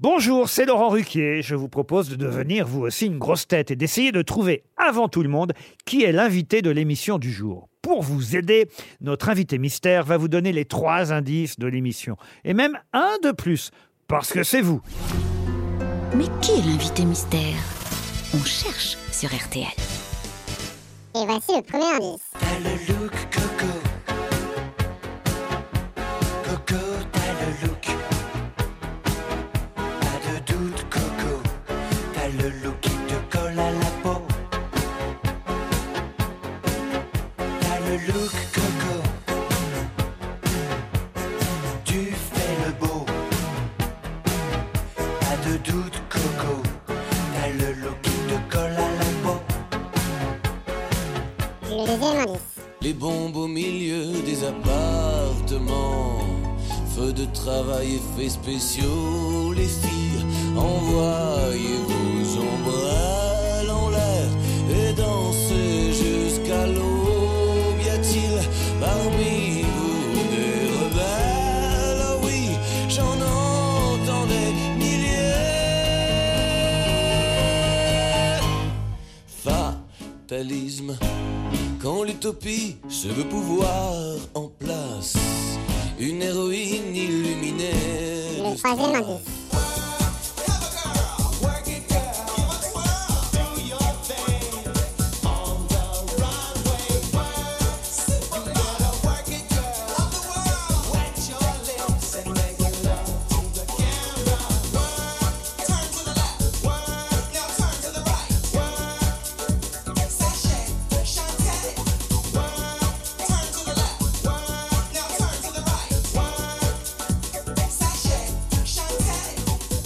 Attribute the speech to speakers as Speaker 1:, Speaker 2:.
Speaker 1: Bonjour, c'est Laurent Ruquier. Je vous propose de devenir vous aussi une grosse tête et d'essayer de trouver avant tout le monde qui est l'invité de l'émission du jour. Pour vous aider, notre invité mystère va vous donner les trois indices de l'émission. Et même un de plus, parce que c'est vous.
Speaker 2: Mais qui est l'invité mystère? On cherche sur RTL.
Speaker 3: Et voici le premier indice.
Speaker 4: T'as le look coco. Le look coco. Tu fais le beau. Pas de doute, coco. T'as le look qui te colle à la peau.
Speaker 5: Les bombes au milieu des appartements. Feu de travail, effets spéciaux. Les filles, envoyez vos ombrelles j'en entends des milliers. Fatalisme. Quand l'utopie se veut pouvoir en place, une héroïne illuminée.
Speaker 3: Le troisième indice.